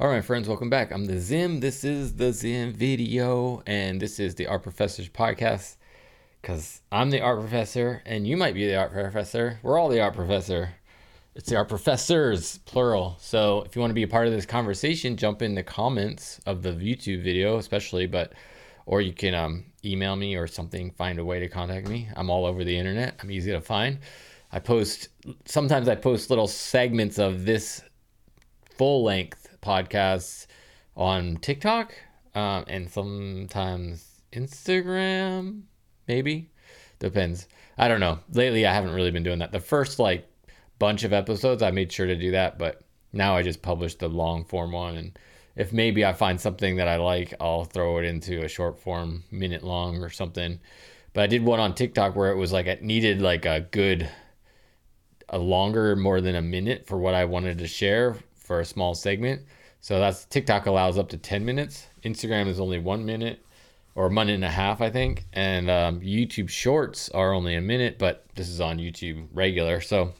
All right, friends, welcome back. I'm the Zim. This is the Zim video, and this is the Art Professors podcast. Because I'm the art professor, and you might be the art professor. We're all the art professor. It's the art professors, plural. So if you want to be a part of this conversation, jump in the comments of the YouTube video, especially, but or you can um, email me or something. Find a way to contact me. I'm all over the internet. I'm easy to find. I post sometimes I post little segments of this full length podcasts on TikTok um, and sometimes Instagram, maybe. Depends. I don't know. Lately, I haven't really been doing that. The first like bunch of episodes, I made sure to do that, but now I just publish the long form one. And if maybe I find something that I like, I'll throw it into a short form, minute long or something. But I did one on TikTok where it was like it needed like a good, a longer, more than a minute for what I wanted to share for a small segment. So that's TikTok allows up to 10 minutes. Instagram is only one minute or a minute and a half, I think. And um, YouTube Shorts are only a minute, but this is on YouTube regular. So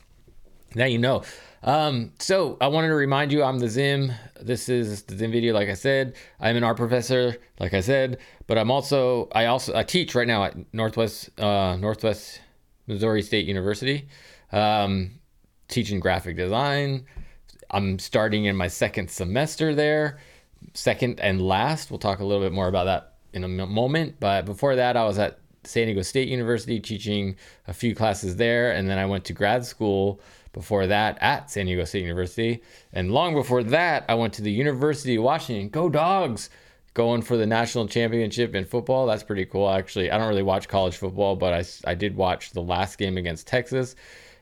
now you know. Um, so I wanted to remind you I'm the Zim. This is the Zim video, like I said. I'm an art professor, like I said, but I'm also I also I teach right now at Northwest uh, Northwest Missouri State University, um, teaching graphic design. I'm starting in my second semester there, second and last. We'll talk a little bit more about that in a moment. But before that, I was at San Diego State University teaching a few classes there. And then I went to grad school before that at San Diego State University. And long before that, I went to the University of Washington. Go dogs! Going for the national championship in football. That's pretty cool. Actually, I don't really watch college football, but I, I did watch the last game against Texas.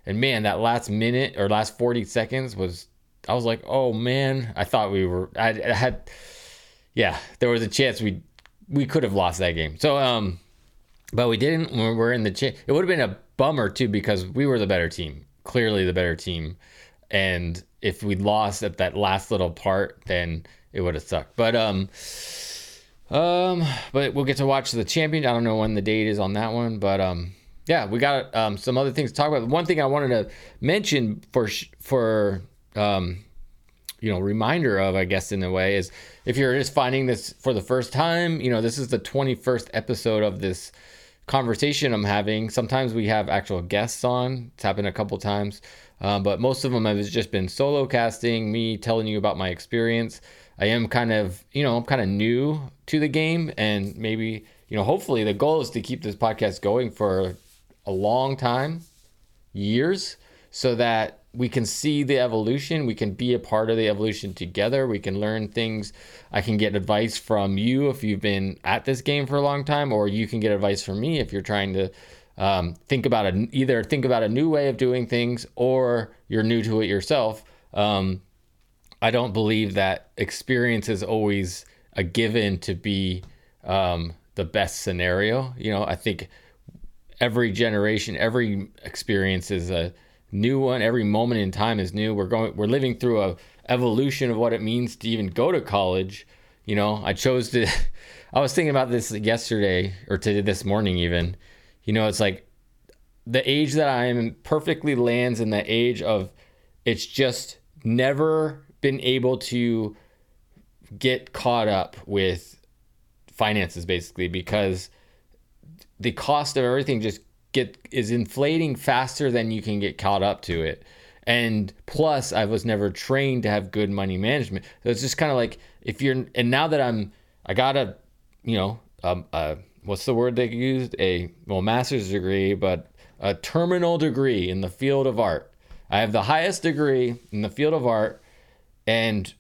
And man, that last minute or last 40 seconds was I was like, oh man, I thought we were. I, I had, yeah, there was a chance we we could have lost that game. So, um, but we didn't. We're in the. Cha- it would have been a bummer too because we were the better team, clearly the better team, and if we lost at that last little part, then it would have sucked. But um, um, but we'll get to watch the champion. I don't know when the date is on that one, but um, yeah, we got um some other things to talk about. One thing I wanted to mention for for um, you know, reminder of, I guess, in a way, is if you're just finding this for the first time, you know, this is the 21st episode of this conversation I'm having. Sometimes we have actual guests on, it's happened a couple times, um, but most of them have just been solo casting, me telling you about my experience. I am kind of, you know, I'm kind of new to the game, and maybe, you know, hopefully the goal is to keep this podcast going for a long time, years, so that we can see the evolution. We can be a part of the evolution together. We can learn things. I can get advice from you if you've been at this game for a long time, or you can get advice from me if you're trying to um, think about a, either think about a new way of doing things or you're new to it yourself. Um, I don't believe that experience is always a given to be um, the best scenario. You know, I think every generation, every experience is a new one. Every moment in time is new. We're going we're living through a evolution of what it means to even go to college. You know, I chose to I was thinking about this yesterday or to this morning even. You know, it's like the age that I am perfectly lands in the age of it's just never been able to get caught up with finances basically because the cost of everything just get is inflating faster than you can get caught up to it. And plus, I was never trained to have good money management. So it's just kind of like if you're, and now that I'm, I got a, you know, um, uh, what's the word they used? A well, master's degree, but a terminal degree in the field of art. I have the highest degree in the field of art, and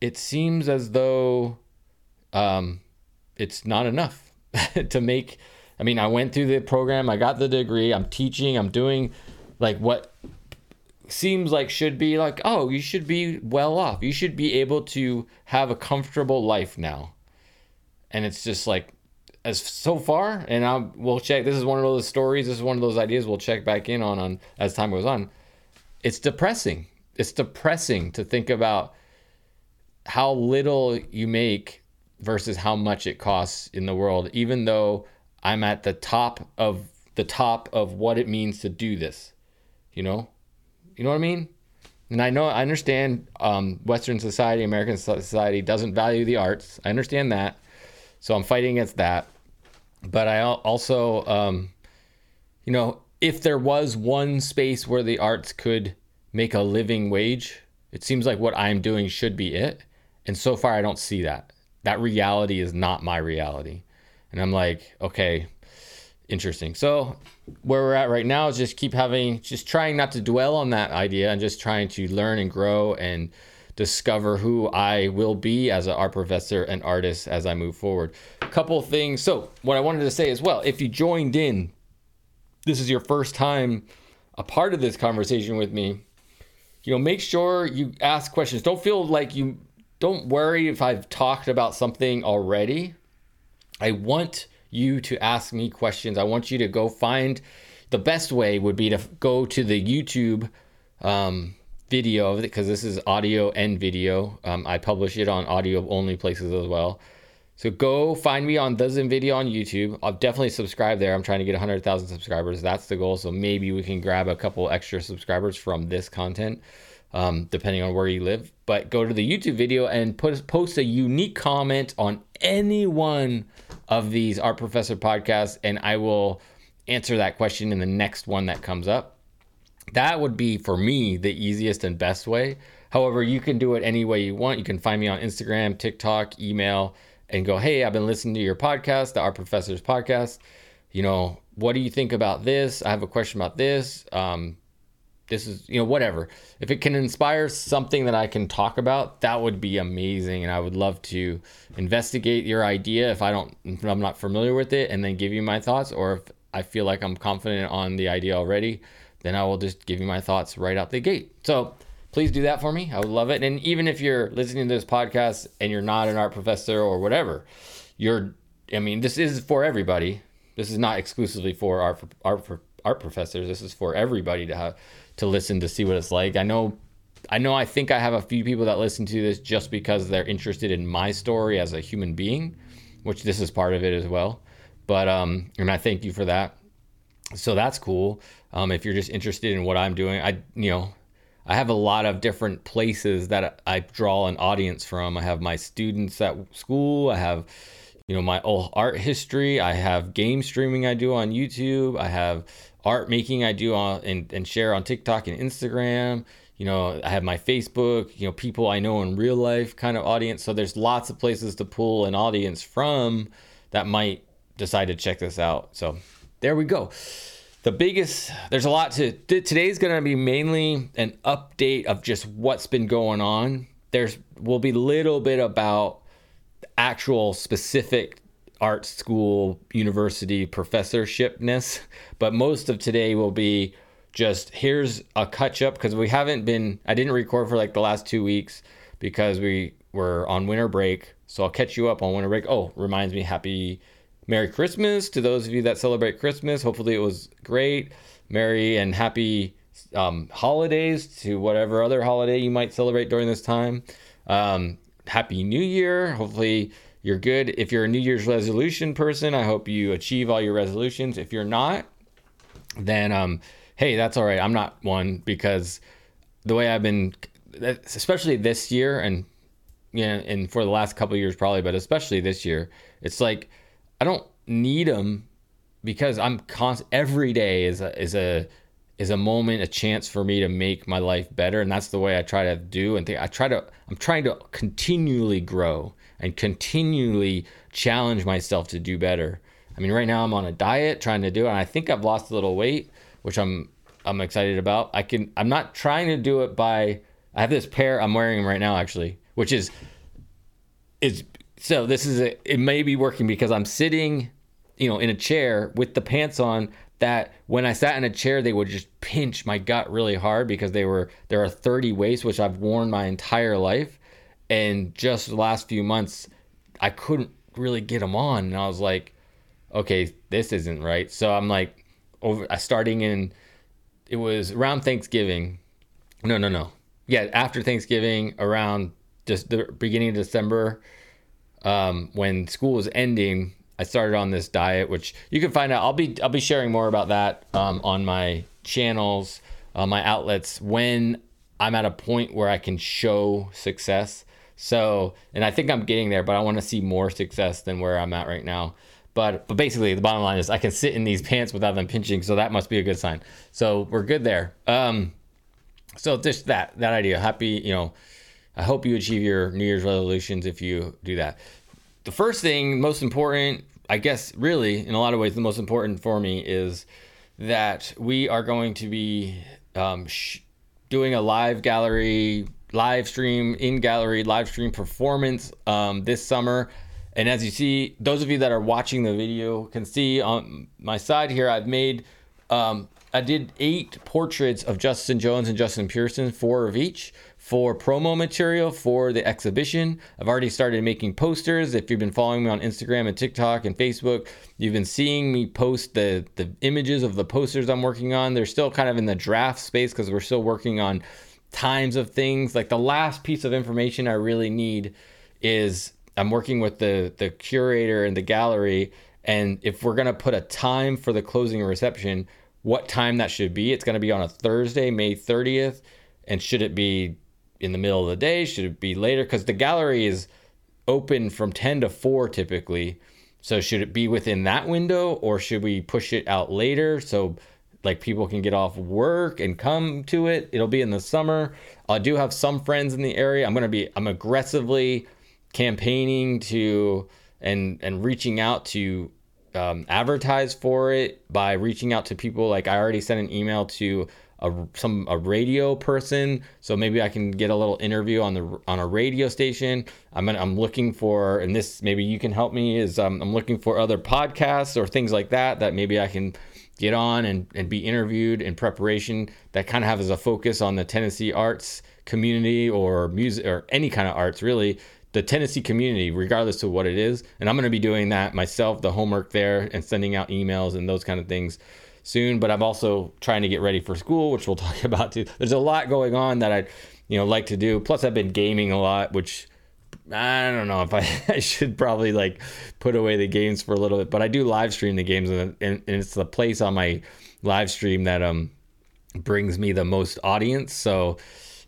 it seems as though um, it's not enough to make I mean, I went through the program, I got the degree, I'm teaching, I'm doing like what seems like should be like, oh, you should be well off. You should be able to have a comfortable life now. And it's just like as so far, and I we'll check. This is one of those stories. This is one of those ideas we'll check back in on on as time goes on. It's depressing. It's depressing to think about how little you make versus how much it costs in the world, even though I'm at the top of the top of what it means to do this. You know? You know what I mean? And I know I understand um, Western society, American society doesn't value the arts. I understand that, so I'm fighting against that. But I also, um, you know, if there was one space where the arts could make a living wage, it seems like what I'm doing should be it. And so far, I don't see that. That reality is not my reality. And I'm like, okay, interesting. So where we're at right now is just keep having, just trying not to dwell on that idea and just trying to learn and grow and discover who I will be as an art professor and artist as I move forward. A couple things. So what I wanted to say as well, if you joined in, this is your first time a part of this conversation with me, you know, make sure you ask questions. Don't feel like you don't worry if I've talked about something already. I want you to ask me questions. I want you to go find the best way would be to go to the YouTube um, video of it because this is audio and video. Um, I publish it on audio only places as well. So go find me on the Zim Video on YouTube. I'll definitely subscribe there. I'm trying to get 100,000 subscribers. That's the goal. So maybe we can grab a couple extra subscribers from this content um, depending on where you live. But go to the YouTube video and put post a unique comment on any one of these Art Professor podcasts, and I will answer that question in the next one that comes up. That would be for me the easiest and best way. However, you can do it any way you want. You can find me on Instagram, TikTok, email, and go, hey, I've been listening to your podcast, the Art Professors podcast. You know, what do you think about this? I have a question about this. Um, this is you know whatever. If it can inspire something that i can talk about that would be amazing and i would love to investigate your idea if i don't if i'm not familiar with it and then give you my thoughts or if i feel like i'm confident on the idea already then i will just give you my thoughts right out the gate. So please do that for me. I would love it. And even if you're listening to this podcast and you're not an art professor or whatever you're i mean this is for everybody this is not exclusively for art art art professors this is for everybody to have to listen to see what it's like. I know I know I think I have a few people that listen to this just because they're interested in my story as a human being, which this is part of it as well. But um and I thank you for that. So that's cool. Um if you're just interested in what I'm doing, I you know, I have a lot of different places that I draw an audience from. I have my students at school, I have you know my old art history, I have game streaming I do on YouTube, I have art making I do on and, and share on TikTok and Instagram. You know, I have my Facebook, you know, people I know in real life kind of audience. So there's lots of places to pull an audience from that might decide to check this out. So there we go. The biggest, there's a lot to, today's going to be mainly an update of just what's been going on. There's, will be a little bit about actual specific art school university professorshipness but most of today will be just here's a catch up because we haven't been i didn't record for like the last two weeks because we were on winter break. So i'll catch you up on winter break. Oh reminds me happy merry christmas to those of you that celebrate christmas. Hopefully it was great. Merry and happy um, holidays to whatever other holiday you might celebrate during this time. Um, happy new year hopefully you're good. If you're a New Year's resolution person, I hope you achieve all your resolutions. If you're not, then um, hey, that's all right. I'm not one because the way I've been, especially this year, and you know, and for the last couple years probably, but especially this year, it's like I don't need them because I'm constant. Every day is a, is a is a moment, a chance for me to make my life better, and that's the way I try to do and think. I try to. I'm trying to continually grow and continually challenge myself to do better. I mean, right now I'm on a diet trying to do it. And I think I've lost a little weight, which I'm I'm excited about. I can I'm not trying to do it by I have this pair I'm wearing them right now actually, which is is so this is a, it may be working because I'm sitting, you know, in a chair with the pants on that when I sat in a chair they would just pinch my gut really hard because they were there are 30 waist which I've worn my entire life. And just the last few months I couldn't really get them on. And I was like okay this isn't right. So I'm like over I starting in it was around Thanksgiving. No no no. Yeah after Thanksgiving around just the beginning of December um, when school was ending I started on this diet which you can find out I'll be I'll be sharing more about that um, on my channels uh, my outlets when I'm at a point where I can show success. So, and I think I'm getting there, but I want to see more success than where I'm at right now. But but basically, the bottom line is I can sit in these pants without them pinching, so that must be a good sign. So we're good there. Um, so just that that idea. Happy, you know. I hope you achieve your New Year's resolutions if you do that. The first thing, most important, I guess, really, in a lot of ways, the most important for me is that we are going to be um, sh- doing a live gallery, live stream, in gallery, live stream performance um, this summer. And as you see, those of you that are watching the video can see on my side here, I've made, um, I did eight portraits of Justin Jones and Justin Pearson, four of each for promo material for the exhibition. I've already started making posters. If you've been following me on Instagram and TikTok and Facebook, you've been seeing me post the the images of the posters I'm working on. They're still kind of in the draft space because we're still working on times of things. Like the last piece of information I really need is I'm working with the the curator and the gallery and if we're going to put a time for the closing reception, what time that should be. It's going to be on a Thursday, May 30th. And should it be in the middle of the day? Should it be later? Because the gallery is open from 10 to 4 typically. So should it be within that window or should we push it out later so like people can get off work and come to it? It'll be in the summer. I do have some friends in the area. I'm going to be I'm aggressively campaigning to and and reaching out to um, advertise for it by reaching out to people like I already sent an email to a some a radio person, so maybe I can get a little interview on the on a radio station. I'm gonna, I'm looking for, and this maybe you can help me. Is um, I'm looking for other podcasts or things like that that maybe I can get on and, and be interviewed in preparation that kind of have as a focus on the Tennessee arts community or music or any kind of arts really the Tennessee community, regardless of what it is. And I'm going to be doing that myself, the homework there, and sending out emails and those kind of things soon, but I'm also trying to get ready for school, which we'll talk about too. There's a lot going on that I, you know, like to do. Plus, I've been gaming a lot, which I don't know if I, I should probably like put away the games for a little bit, but I do live stream the games, and, and, and it's the place on my live stream that um brings me the most audience. So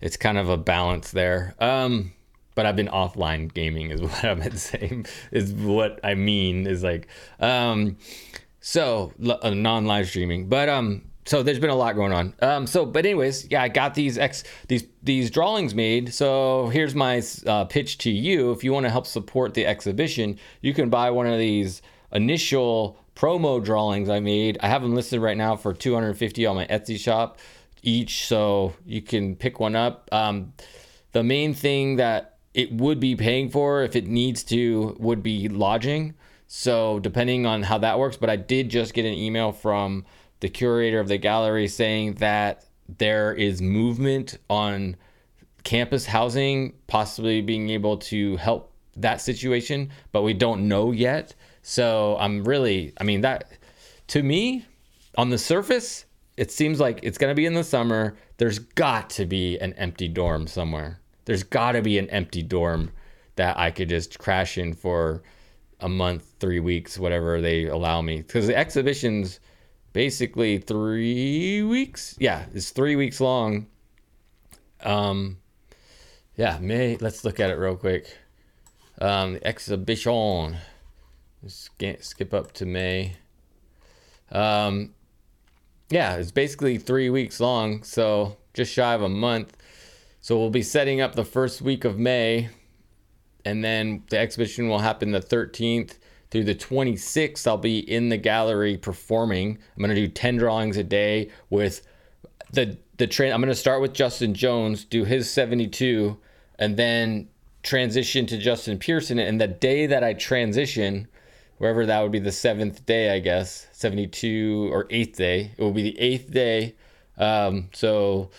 it's kind of a balance there. Um, but I've been offline gaming is what I'm saying is what I mean is like um so uh, non-live streaming, but um, so there's been a lot going on. Um, so but anyways, yeah, I got these ex these these drawings made. So here's my uh, pitch to you. If you want to help support the exhibition, you can buy one of these initial promo drawings I made. I have them listed right now for 250 on my Etsy shop each, so you can pick one up. Um, the main thing that it would be paying for if it needs to would be lodging. So depending on how that works, but I did just get an email from the curator of the gallery saying that there is movement on campus housing, possibly being able to help that situation, but we don't know yet. So I'm really, I mean, that to me, on the surface, it seems like it's going to be in the summer. There's got to be an empty dorm somewhere. There's got to be an empty dorm that I could just crash in for a month, three weeks, whatever they allow me. Because the exhibition's basically three weeks. Yeah, it's three weeks long. Um, yeah, May. Let's look at it real quick. Um, the exhibition. Skip, skip up to May. Um, yeah, it's basically three weeks long, so just shy of a month. So we'll be setting up the first week of May and then the exhibition will happen the 13th through the 26th. I'll be in the gallery performing. I'm going to do 10 drawings a day with the the train. I'm going to start with Justin Jones, do his 72, and then transition to Justin Pearson. And the day that I transition, wherever that would be the seventh day, I guess, 72 or eighth day, it will be the eighth day. Um, so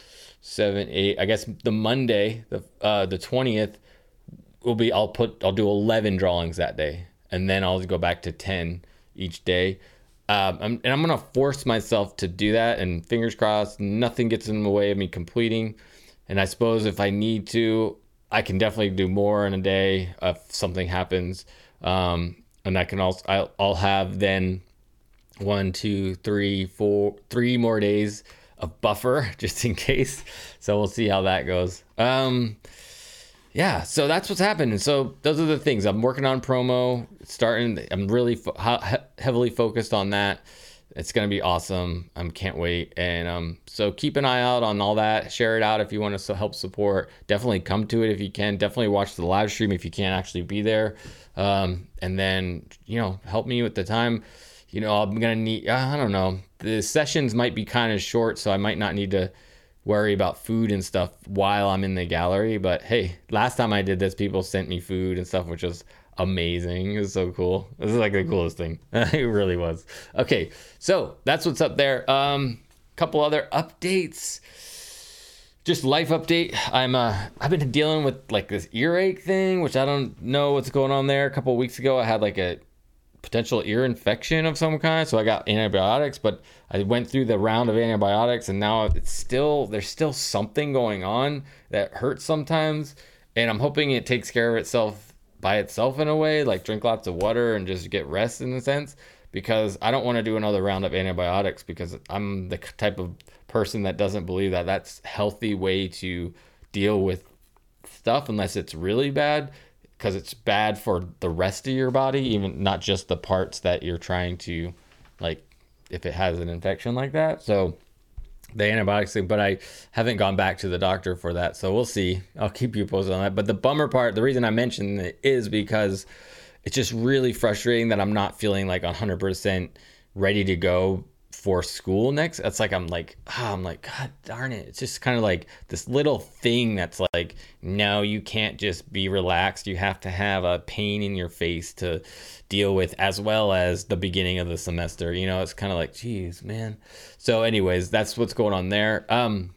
seven, eight, I guess the Monday, the uh, the 20th will be I'll put I'll do 11 drawings that day and then I'll go back to 10 each day. Um, I'm, and I'm gonna force myself to do that, and fingers crossed, nothing gets in the way of me completing. And I suppose if I need to, I can definitely do more in a day if something happens. Um, and I can also I'll, I'll have then one, two, three, four, three more days a buffer just in case. So we'll see how that goes. Um, yeah, so that's what's happening. So those are the things I'm working on promo. Starting, I'm really fo- heavily focused on that. It's gonna be awesome. I um, can't wait. And um, so keep an eye out on all that. Share it out if you want to help support. Definitely come to it if you can. Definitely watch the live stream if you can't actually be there. Um, and then you know help me with the time. You know I'm gonna need. I don't know. The sessions might be kind of short, so I might not need to worry about food and stuff while I'm in the gallery. But hey, last time I did this, people sent me food and stuff, which was amazing. It was so cool. This is like the coolest thing. it really was. Okay, so that's what's up there. Um, couple other updates. Just life update. I'm uh I've been dealing with like this earache thing, which I don't know what's going on there. A couple weeks ago I had like a potential ear infection of some kind, so I got antibiotics, but I went through the round of antibiotics and now it's still there's still something going on that hurts sometimes, and I'm hoping it takes care of itself by itself in a way, like drink lots of water and just get rest in a sense, because I don't want to do another round of antibiotics because I'm the type of person that doesn't believe that that's healthy way to deal with stuff unless it's really bad because it's bad for the rest of your body, even not just the parts that you're trying to like if it has an infection like that. So the antibiotics thing, but I haven't gone back to the doctor for that. So we'll see. I'll keep you posted on that. But the bummer part, the reason I mentioned it is because it's just really frustrating that I'm not feeling like 100% ready to go for school next it's like i'm like oh, i'm like god darn it. It's just kind of like this little thing that's like no you can't just be relaxed. You have to have a pain in your face to deal with as well as the beginning of the semester you know? It's kind of like geez man. So anyways that's what's going on there. Um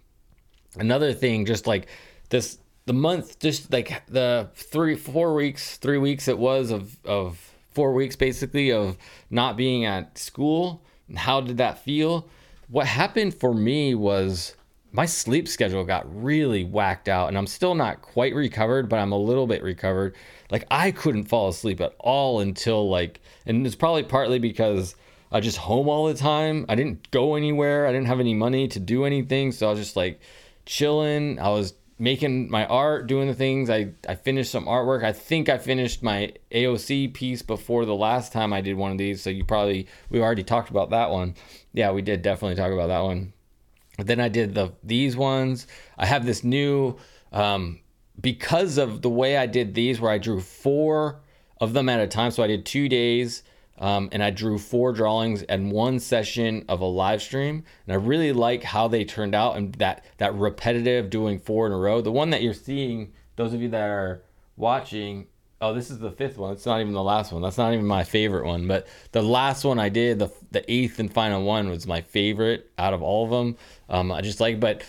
another thing just like this the month just like the three four weeks three weeks it was of of four weeks basically of not being at school how did that feel? What happened for me was my sleep schedule got really whacked out and I'm still not quite recovered, but I'm a little bit recovered. Like I couldn't fall asleep at all until like and it's probably partly because I just home all the time. I didn't go anywhere. I didn't have any money to do anything, so I was just like chilling. I was making my art, doing the things. I, I finished some artwork. I think I finished my AOC piece before the last time I did one of these. So you probably, we already talked about that one. Yeah, we did definitely talk about that one. But then I did the these ones. I have this new, um, because of the way I did these, where I drew four of them at a time. So I did two days um, and I drew four drawings and one session of a live stream. And I really like how they turned out and that that repetitive doing four in a row. The one that you're seeing, those of you that are watching, oh, this is the fifth one. It's not even the last one. That's not even my favorite one. But the last one I did, the the eighth and final one, was my favorite out of all of them. Um, I just like, but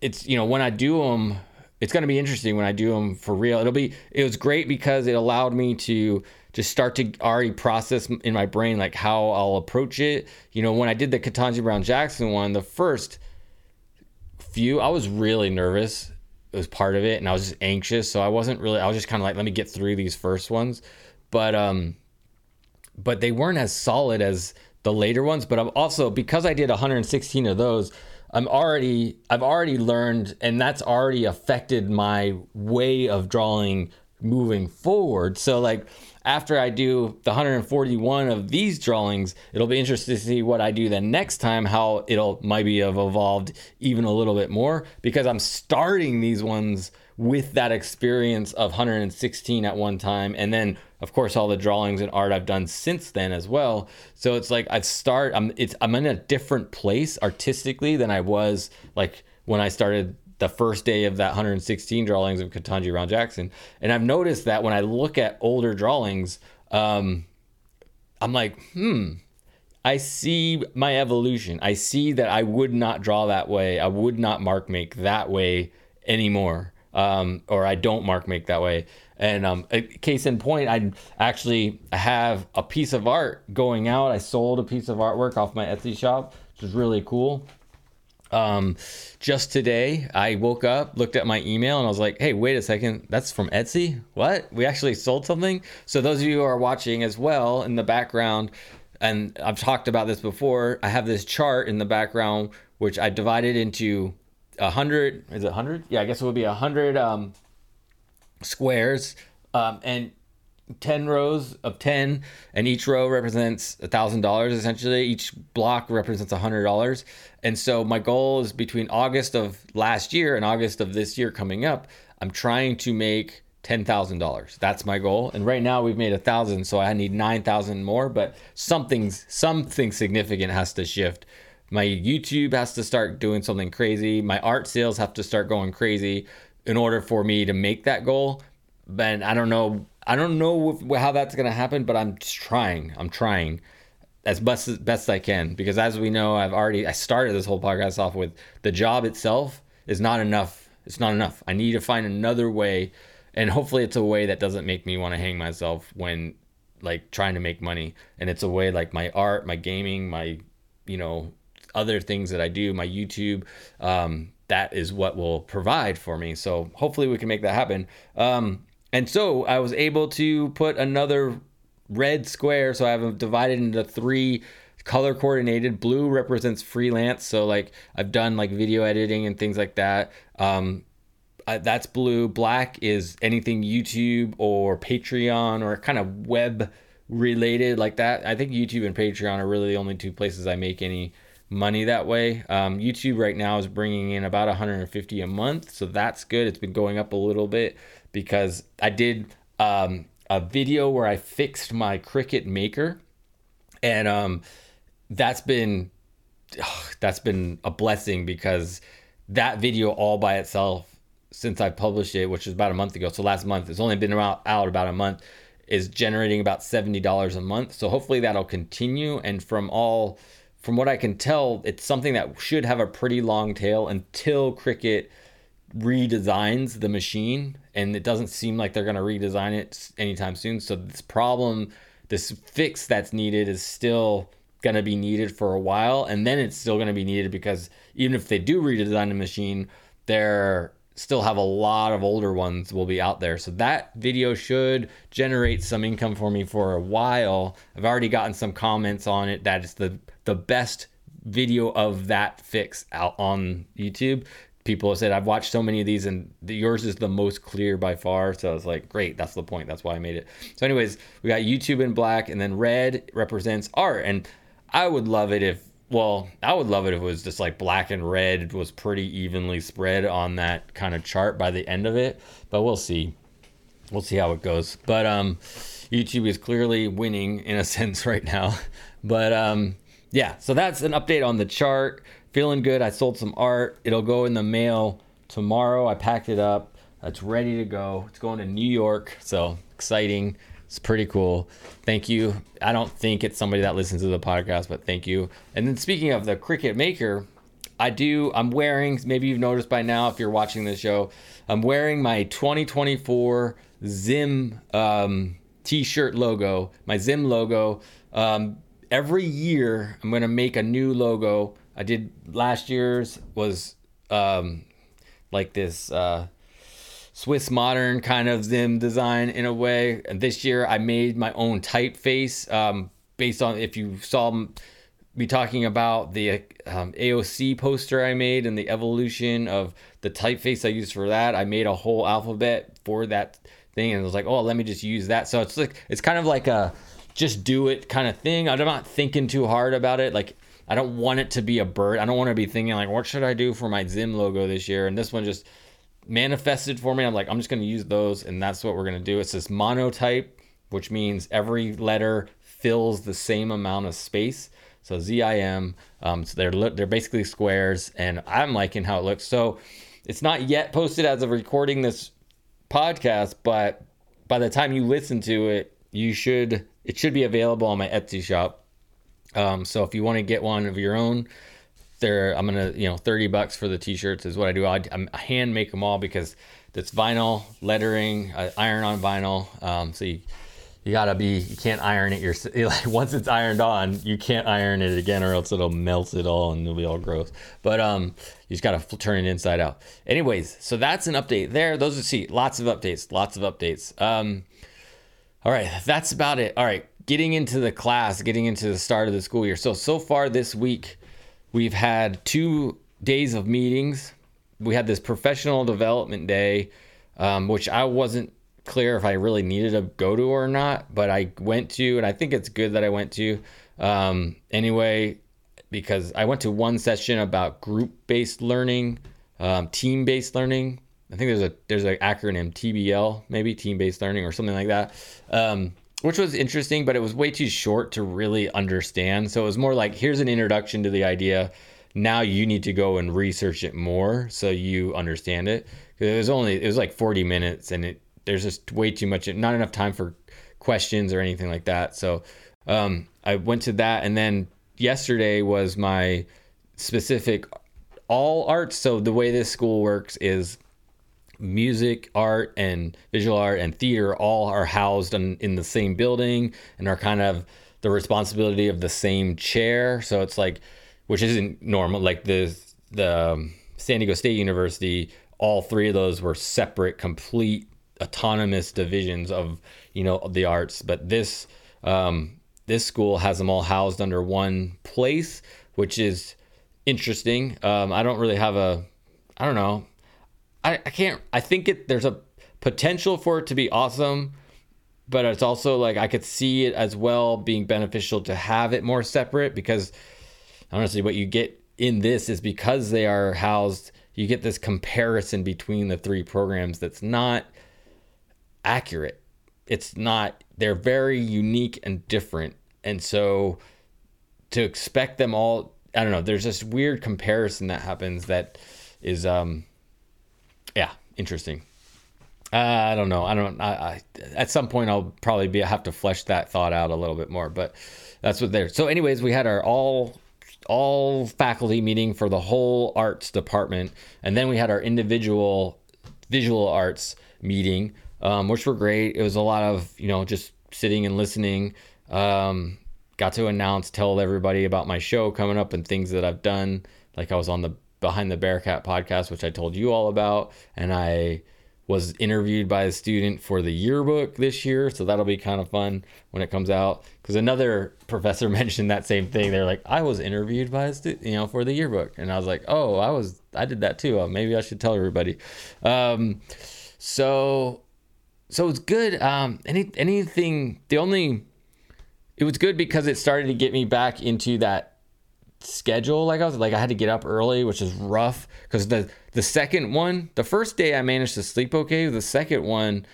it's you know when I do them, it's gonna be interesting when I do them for real. It'll be it was great because it allowed me to just start to already process in my brain like how I'll approach it. You know, when I did the Ketanji Brown Jackson one, the first few, I was really nervous. It was part of it, and I was just anxious. So I wasn't really. I was just kind of like, let me get through these first ones, but um, but they weren't as solid as the later ones. But I'm also because I did 116 of those. I'm already I've already learned and that's already affected my way of drawing moving forward. So like after I do the 141 of these drawings, it'll be interesting to see what I do the next time, how it'll maybe have evolved even a little bit more because I'm starting these ones with that experience of 116 at one time and then of course all the drawings and art I've done since then as well. So it's like I start I'm it's I'm in a different place artistically than I was like when I started the first day of that 116 drawings of Ketanji Brown Jackson. And I've noticed that when I look at older drawings, um, I'm like, hmm, I see my evolution. I see that I would not draw that way. I would not mark make that way anymore. Um, or I don't mark make that way. And um, case in point, I actually have a piece of art going out. I sold a piece of artwork off my Etsy shop, which is really cool. Um, just today, I woke up, looked at my email, and I was like, hey, wait a second, that's from Etsy? What? We actually sold something? So, those of you who are watching as well in the background, and I've talked about this before. I have this chart in the background which I divided into a hundred. Is it hundred? Yeah, I guess it would be a hundred um, squares, um, and 10 rows of 10 and each row represents a thousand dollars essentially. Each block represents a hundred dollars. And so my goal is between august of last year and august of this year coming up i'm trying to make $10000 that's my goal. And right now we've made a thousand so i need 9000 more but something's something significant has to shift. My youtube has to start doing something crazy. My art sales have to start going crazy in order for me to make that goal. But i don't know I don't know how that's going to happen, but I'm trying. I'm trying as best as best I can because as we know, I've already I started this whole podcast off with the job itself is not enough. It's not enough. I need to find another way, and hopefully, it's a way that doesn't make me want to hang myself when like trying to make money. And it's a way like my art, my gaming, my you know other things that I do, my YouTube. Um, that is what will provide for me. So hopefully, we can make that happen. Um, and so I was able to put another red square. So I have divided into three color coordinated. Blue represents freelance. So like I've done like video editing and things like that. Um, I, that's blue. Black is anything YouTube or Patreon or kind of web related like that. I think YouTube and Patreon are really the only two places I make any money that way. Um, YouTube right now is bringing in about 150 a month, so that's good. It's been going up a little bit because I did um, a video where I fixed my Cricut Maker, and um, that's been oh, that's been a blessing because that video all by itself since I published it, which was about a month ago. So last month, it's only been out, out about a month, is generating about $70 a month. So hopefully that'll continue. And from all, from what I can tell, it's something that should have a pretty long tail until Cricut redesigns the machine and it doesn't seem like they're going to redesign it anytime soon. So this problem this fix that's needed is still going to be needed for a while and then it's still going to be needed because even if they do redesign the machine they're still have a lot of older ones will be out there. So that video should generate some income for me for a while. I've already gotten some comments on it that it's the the best video of that fix out on youtube people have said I've watched so many of these and the, yours is the most clear by far. So I was like, great, that's the point. That's why I made it. So, anyways, we got YouTube in black, and then red represents art. And I would love it if, well, I would love it if it was just like black and red was pretty evenly spread on that kind of chart by the end of it. But we'll see. We'll see how it goes. But um, YouTube is clearly winning in a sense right now. But um, yeah, so that's an update on the chart feeling good. I sold some art. It'll go in the mail tomorrow. I packed it up. It's ready to go. It's going to New York. So exciting. It's pretty cool. Thank you. I don't think it's somebody that listens to the podcast, but thank you. And then speaking of the Cricut Maker, I do, I'm wearing, maybe you've noticed by now if you're watching this show, I'm wearing my 2024 Zim um, t shirt logo, my Zim logo. Um, every year, I'm to make a new logo I did last year's was um, like this uh, Swiss modern kind of Zim design in a way. And this year I made my own typeface um, based on if you saw me talking about the um, AOC poster I made and the evolution of the typeface I used for that. I made a whole alphabet for that thing and I was like, oh, let me just use that. So it's like it's kind of like a just do it kind of thing. I'm not thinking too hard about it. Like I don't want it to be a bird. I don't want to be thinking like, what should I do for my Zim logo this year? And this one just manifested for me. I'm like, I'm just going to use those, and that's what we're going to do. It's this monotype, which means every letter fills the same amount of space. So ZIM. Um, so they're they're basically squares, and I'm liking how it looks. So it's not yet posted as of recording this podcast, but by the time you listen to it, you should it should be available on my Etsy shop. Um, so if you want to get one of your own, there I'm gonna you know 30 bucks for the t-shirts is what I do. I, I hand make them all because it's vinyl lettering, uh, iron on vinyl. Um, so you you gotta be you can't iron it yourself. Like once it's ironed on, you can't iron it again or else it'll melt it all and it'll be all gross. But um, you just gotta turn it inside out. Anyways, so that's an update there. Those are see lots of updates, lots of updates. Um, all right, that's about it. All right, getting into the class, getting into the start of the school year. So so far this week, we've had two days of meetings. We had this professional development day, um, which I wasn't clear if I really needed to go to or not, but I went to, and I think it's good that I went to. Um, anyway, because I went to one session about group-based learning, um, team-based learning. I think there's a there's an acronym TBL, maybe team-based learning or something like that, um, which was interesting, but it was way too short to really understand. So it was more like here's an introduction to the idea. Now you need to go and research it more so you understand it. Because It was only it was like 40 minutes, and it there's just way too much, not enough time for questions or anything like that. So um, I went to that, and then yesterday was my specific all arts. So the way this school works is music, art, and visual art and theater all are housed in, in the same building and are kind of the responsibility of the same chair. So it's like, which isn't normal. Like the the um, San Diego State University, all three of those were separate, complete autonomous divisions of you know the arts but this um, this school has them all housed under one place which is interesting um, i don't really have a i don't know I, I can't i think it there's a potential for it to be awesome but it's also like i could see it as well being beneficial to have it more separate because honestly what you get in this is because they are housed you get this comparison between the three programs that's not accurate. It's not, they're very unique and different. And so to expect them all, I don't know, there's this weird comparison that happens that is, um, yeah, interesting. Uh, I don't know. I don't. I, I, at some point I'll probably be have to flesh that thought out a little bit more, but that's what there. So, anyways, we had our all all faculty meeting for the whole arts department, and then we had our individual visual arts meeting um, which were great. It was a lot of you know just sitting and listening. Um, got to announce, tell everybody about my show coming up and things that I've done. Like I was on the Behind the Bearcat podcast, which I told you all about, and I was interviewed by a student for the yearbook this year, so that'll be kind of fun when it comes out. Because another professor mentioned that same thing. They're like, "I was interviewed by a student, you know, for the yearbook," and I was like, "Oh, I was, I did that too. Uh, maybe I should tell everybody." Um, so so it's good. Um, any anything. The only it was good because it started to get me back into that schedule. Like I was like I had to get up early, which is rough because the the second one, the first day I managed to sleep okay. The second one,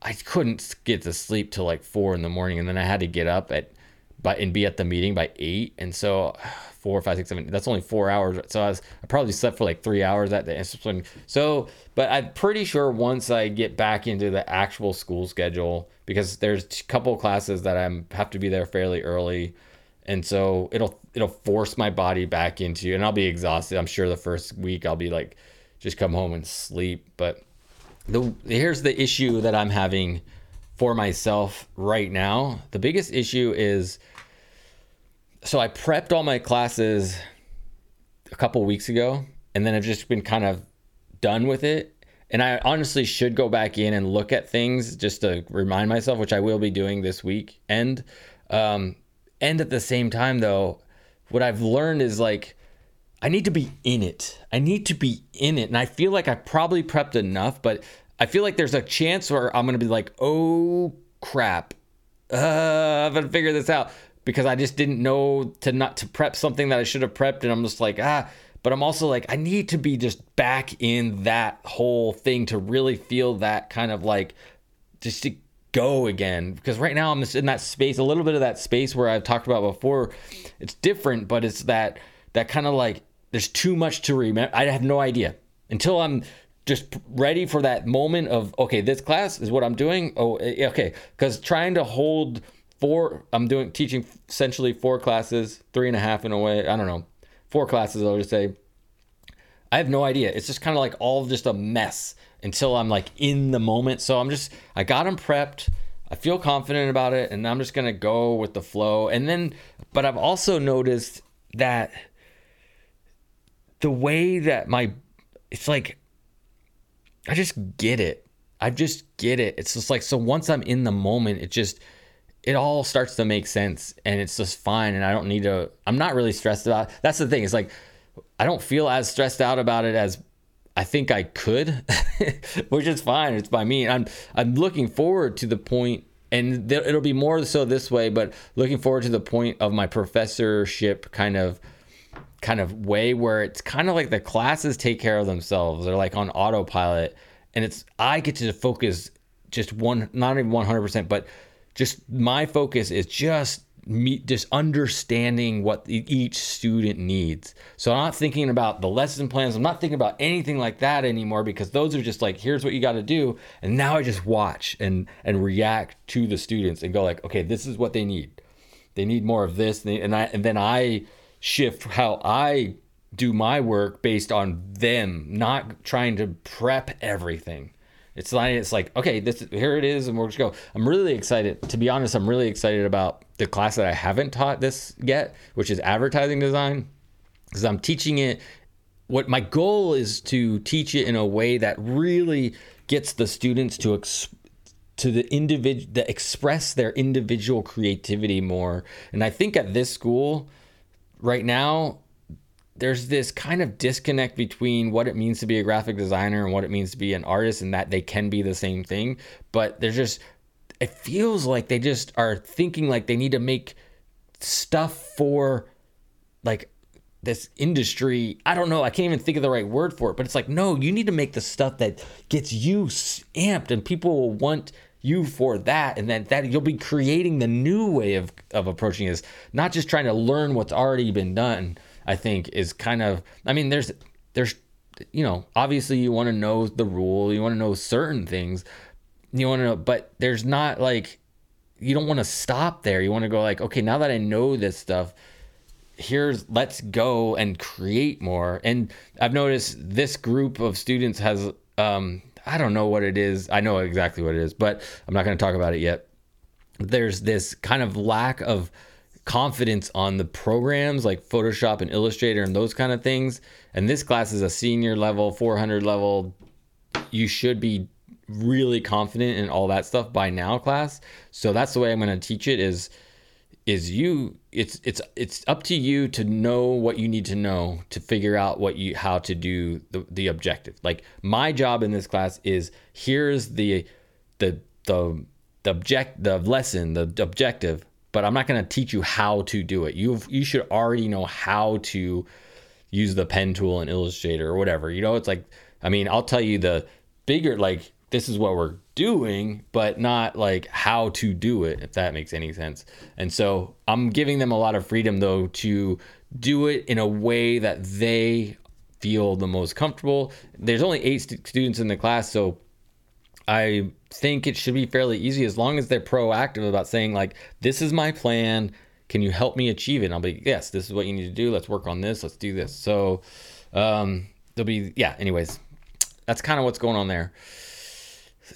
I couldn't get to sleep till like four in the morning, and then I had to get up at but and be at the meeting by eight. And so four, five, six, seven. That's only four hours. So I was I probably slept for like three hours that day. So, but I'm pretty sure once I get back into the actual school schedule, because there's a couple classes that I'm have to be there fairly early, and so it'll it'll force my body back into, and I'll be exhausted. I'm sure the first week I'll be like, just come home and sleep. But the here's the issue that I'm having for myself right now. The biggest issue is so I prepped all my classes a couple weeks ago, and then I've just been kind of done with it. And I honestly should go back in and look at things just to remind myself, which I will be doing this week. And um, and at the same time, though, what I've learned is like I need to be in it. I need to be in it, and I feel like I probably prepped enough, but I feel like there's a chance where I'm gonna be like, oh crap, uh, I'm gonna figure this out because I just didn't know to not to prep something that I should have prepped, and I'm just like ah. But I'm also like I need to be just back in that whole thing to really feel that kind of like just to go again because right now I'm just in that space, a little bit of that space where I've talked about before. It's different, but it's that that kind of like there's too much to remember. I have no idea until I'm just ready for that moment of okay, this class is what I'm doing. Oh, eh, okay, because trying to hold four i'm doing teaching essentially four classes three and a half in a way i don't know four classes i'll just say i have no idea it's just kind of like all just a mess until i'm like in the moment. So i'm just i got them prepped. I feel confident about it and i'm just gonna go with the flow. And then but i've also noticed that the way that my it's like i just get it. I just get it. It's just like so once i'm in the moment it just it all starts to make sense and it's just fine and I don't need to I'm not really stressed about that's the thing it's like I don't feel as stressed out about it as I think I could which is fine. It's by me. I'm I'm looking forward to the point and it'll be more so this way but looking forward to the point of my professorship kind of kind of way where it's kind of like the classes take care of themselves. They're like on autopilot and it's I get to focus just one not even 100% but just my focus is just me just understanding what each student needs. So i'm not thinking about the lesson plans. I'm not thinking about anything like that anymore because those are just like here's what you got to do. And now i just watch and and react to the students and go like okay this is what they need. They need more of this. And i and then i shift how i do my work based on them not trying to prep everything it's like it's like okay, this here it is, and we're just go. I'm really excited. To be honest, I'm really excited about the class that I haven't taught this yet, which is advertising design, because I'm teaching it. What my goal is to teach it in a way that really gets the students to ex- to the individual that express their individual creativity more. And I think at this school right now, there's this kind of disconnect between what it means to be a graphic designer and what it means to be an artist and that they can be the same thing but there's just it feels like they just are thinking like they need to make stuff for like this industry. I don't know i can't even think of the right word for it but it's like no you need to make the stuff that gets you amped and people will want you for that and then that you'll be creating the new way of of approaching this not just trying to learn what's already been done I think is kind of I mean there's there's you know obviously you want to know the rule you want to know certain things you want to know but there's not like you don't want to stop there. You want to go like okay now that I know this stuff here's let's go and create more. And I've noticed this group of students has um I don't know what it is I know exactly what it is but I'm not going to talk about it yet. There's this kind of lack of confidence on the programs like Photoshop and Illustrator and those kind of things. And this class is a senior level, 400 level. You should be really confident in all that stuff by now class. So that's the way I'm going to teach it is is you it's it's it's up to you to know what you need to know to figure out what you how to do the the objective. Like my job in this class is here's the the the the object the lesson, the objective but I'm not going to teach you how to do it. You you should already know how to use the pen tool in Illustrator or whatever. You know, it's like I mean, I'll tell you the bigger like this is what we're doing, but not like how to do it, if that makes any sense. And so I'm giving them a lot of freedom though to do it in a way that they feel the most comfortable. There's only eight st- students in the class, so I think it should be fairly easy as long as they're proactive about saying like this is my plan. Can you help me achieve it? And i'll be yes this is what you need to do. Let's work on this. Let's do this. So um there'll be yeah anyways that's kind of what's going on there.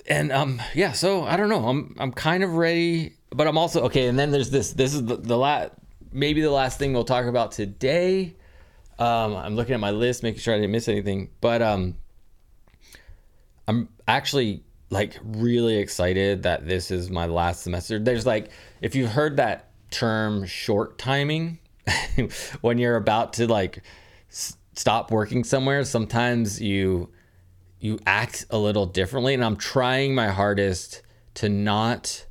And um yeah so i don't know. I'm i'm kind of ready but i'm also okay and then there's this this is the, the last maybe the last thing we'll talk about today. Um i'm looking at my list making sure i didn't miss anything but um i'm actually like really excited that this is my last semester. There's like if you've heard that term short timing when you're about to like s- stop working somewhere, sometimes you you act a little differently and I'm trying my hardest to not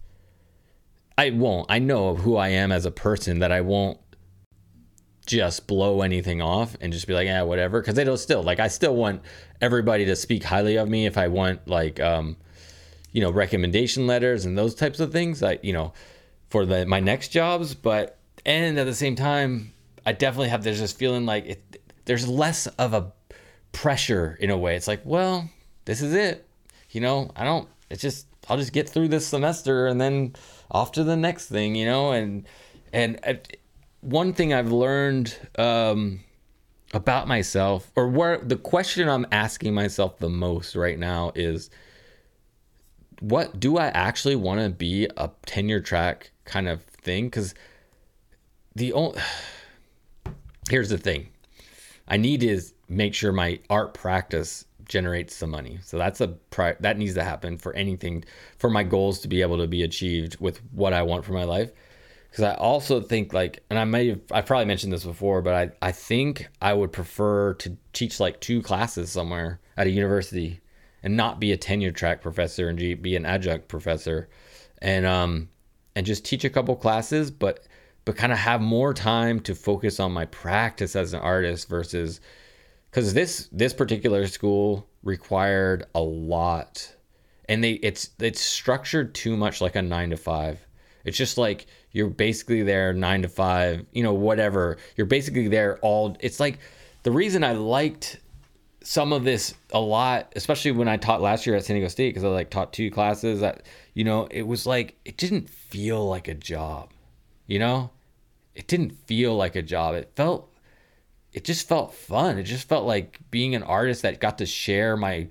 I won't. I know who I am as a person that I won't just blow anything off and just be like, yeah, whatever. Cause it'll still like I still want everybody to speak highly of me if I want like um you know, recommendation letters and those types of things. I, you know, for the my next jobs, but and at the same time, I definitely have there's this feeling like it, there's less of a pressure in a way. It's like, well, this is it. You know, I don't. It's just I'll just get through this semester and then off to the next thing. You know, and and I, one thing I've learned um, about myself, or where the question I'm asking myself the most right now is what do I actually want to be a tenure track kind of thing? Because the only here's the thing I need is make sure my art practice generates some money. So that's a pri- that needs to happen for anything for my goals to be able to be achieved with what I want for my life. Because I also think like, and I may have, I probably mentioned this before, but I I think I would prefer to teach like two classes somewhere at a university and not be a tenure track professor and be an adjunct professor, and um and just teach a couple classes, but but kind of have more time to focus on my practice as an artist versus because this this particular school required a lot. And they it's it's structured too much like a nine to five. It's just like you're basically there nine to five you know whatever. You're basically there all it's like the reason i liked some of this a lot especially when i taught last year at san diego state because i like taught two classes that you know it was like it didn't feel like a job you know it didn't feel like a job. It felt it just felt fun. It just felt like being an artist that got to share my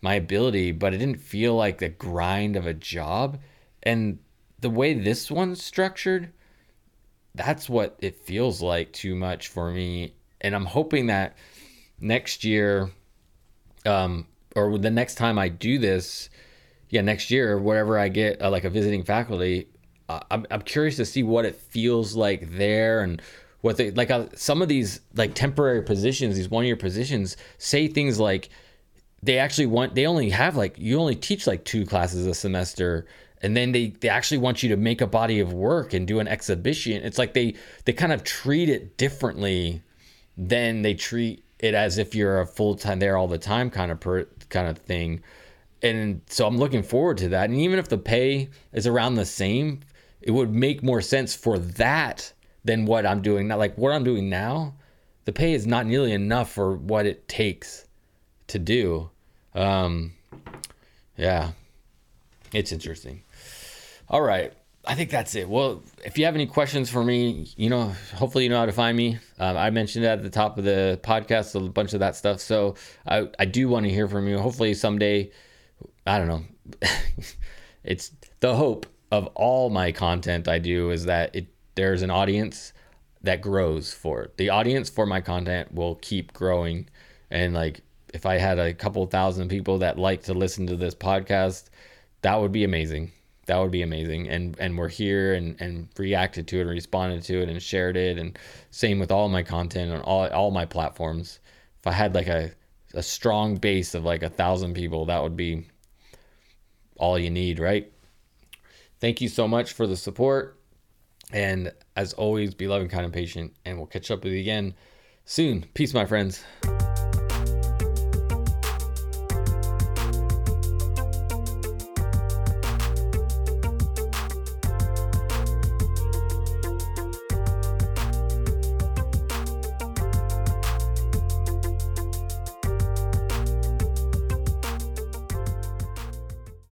my ability, but it didn't feel like the grind of a job. And the way this one's structured, that's what it feels like too much for me. And I'm hoping that next year, um, or the next time I do this, yeah, next year, whatever I get, uh, like a visiting faculty, I'm, I'm curious to see what it feels like there and what they like uh, some of these like temporary positions these one year positions say things like they actually want they only have like you only teach like two classes a semester and then they they actually want you to make a body of work and do an exhibition. It's like they they kind of treat it differently than they treat it as if you're a full-time there all the time kind of per kind of thing and so i'm looking forward to that and even if the pay is around the same it would make more sense for that than what I'm doing. Not like what I'm doing now, the pay is not nearly enough for what it takes to do. Um, yeah, it's interesting. All right. I think that's it. Well, if you have any questions for me, you know, hopefully you know how to find me. Um, I mentioned at the top of the podcast a bunch of that stuff. So I, I do want to hear from you. Hopefully someday, I don't know. it's the hope of all my content I do is that it there's an audience that grows for it. The audience for my content will keep growing. And like if I had a couple thousand people that like to listen to this podcast, that would be amazing. That would be amazing. And and we're here and, and reacted to it and responded to it and shared it. And same with all my content on all all my platforms. If I had like a a strong base of like a thousand people, that would be all you need, right? Thank you so much for the support. And as always, be loving, kind, and patient. And we'll catch up with you again soon. Peace, my friends.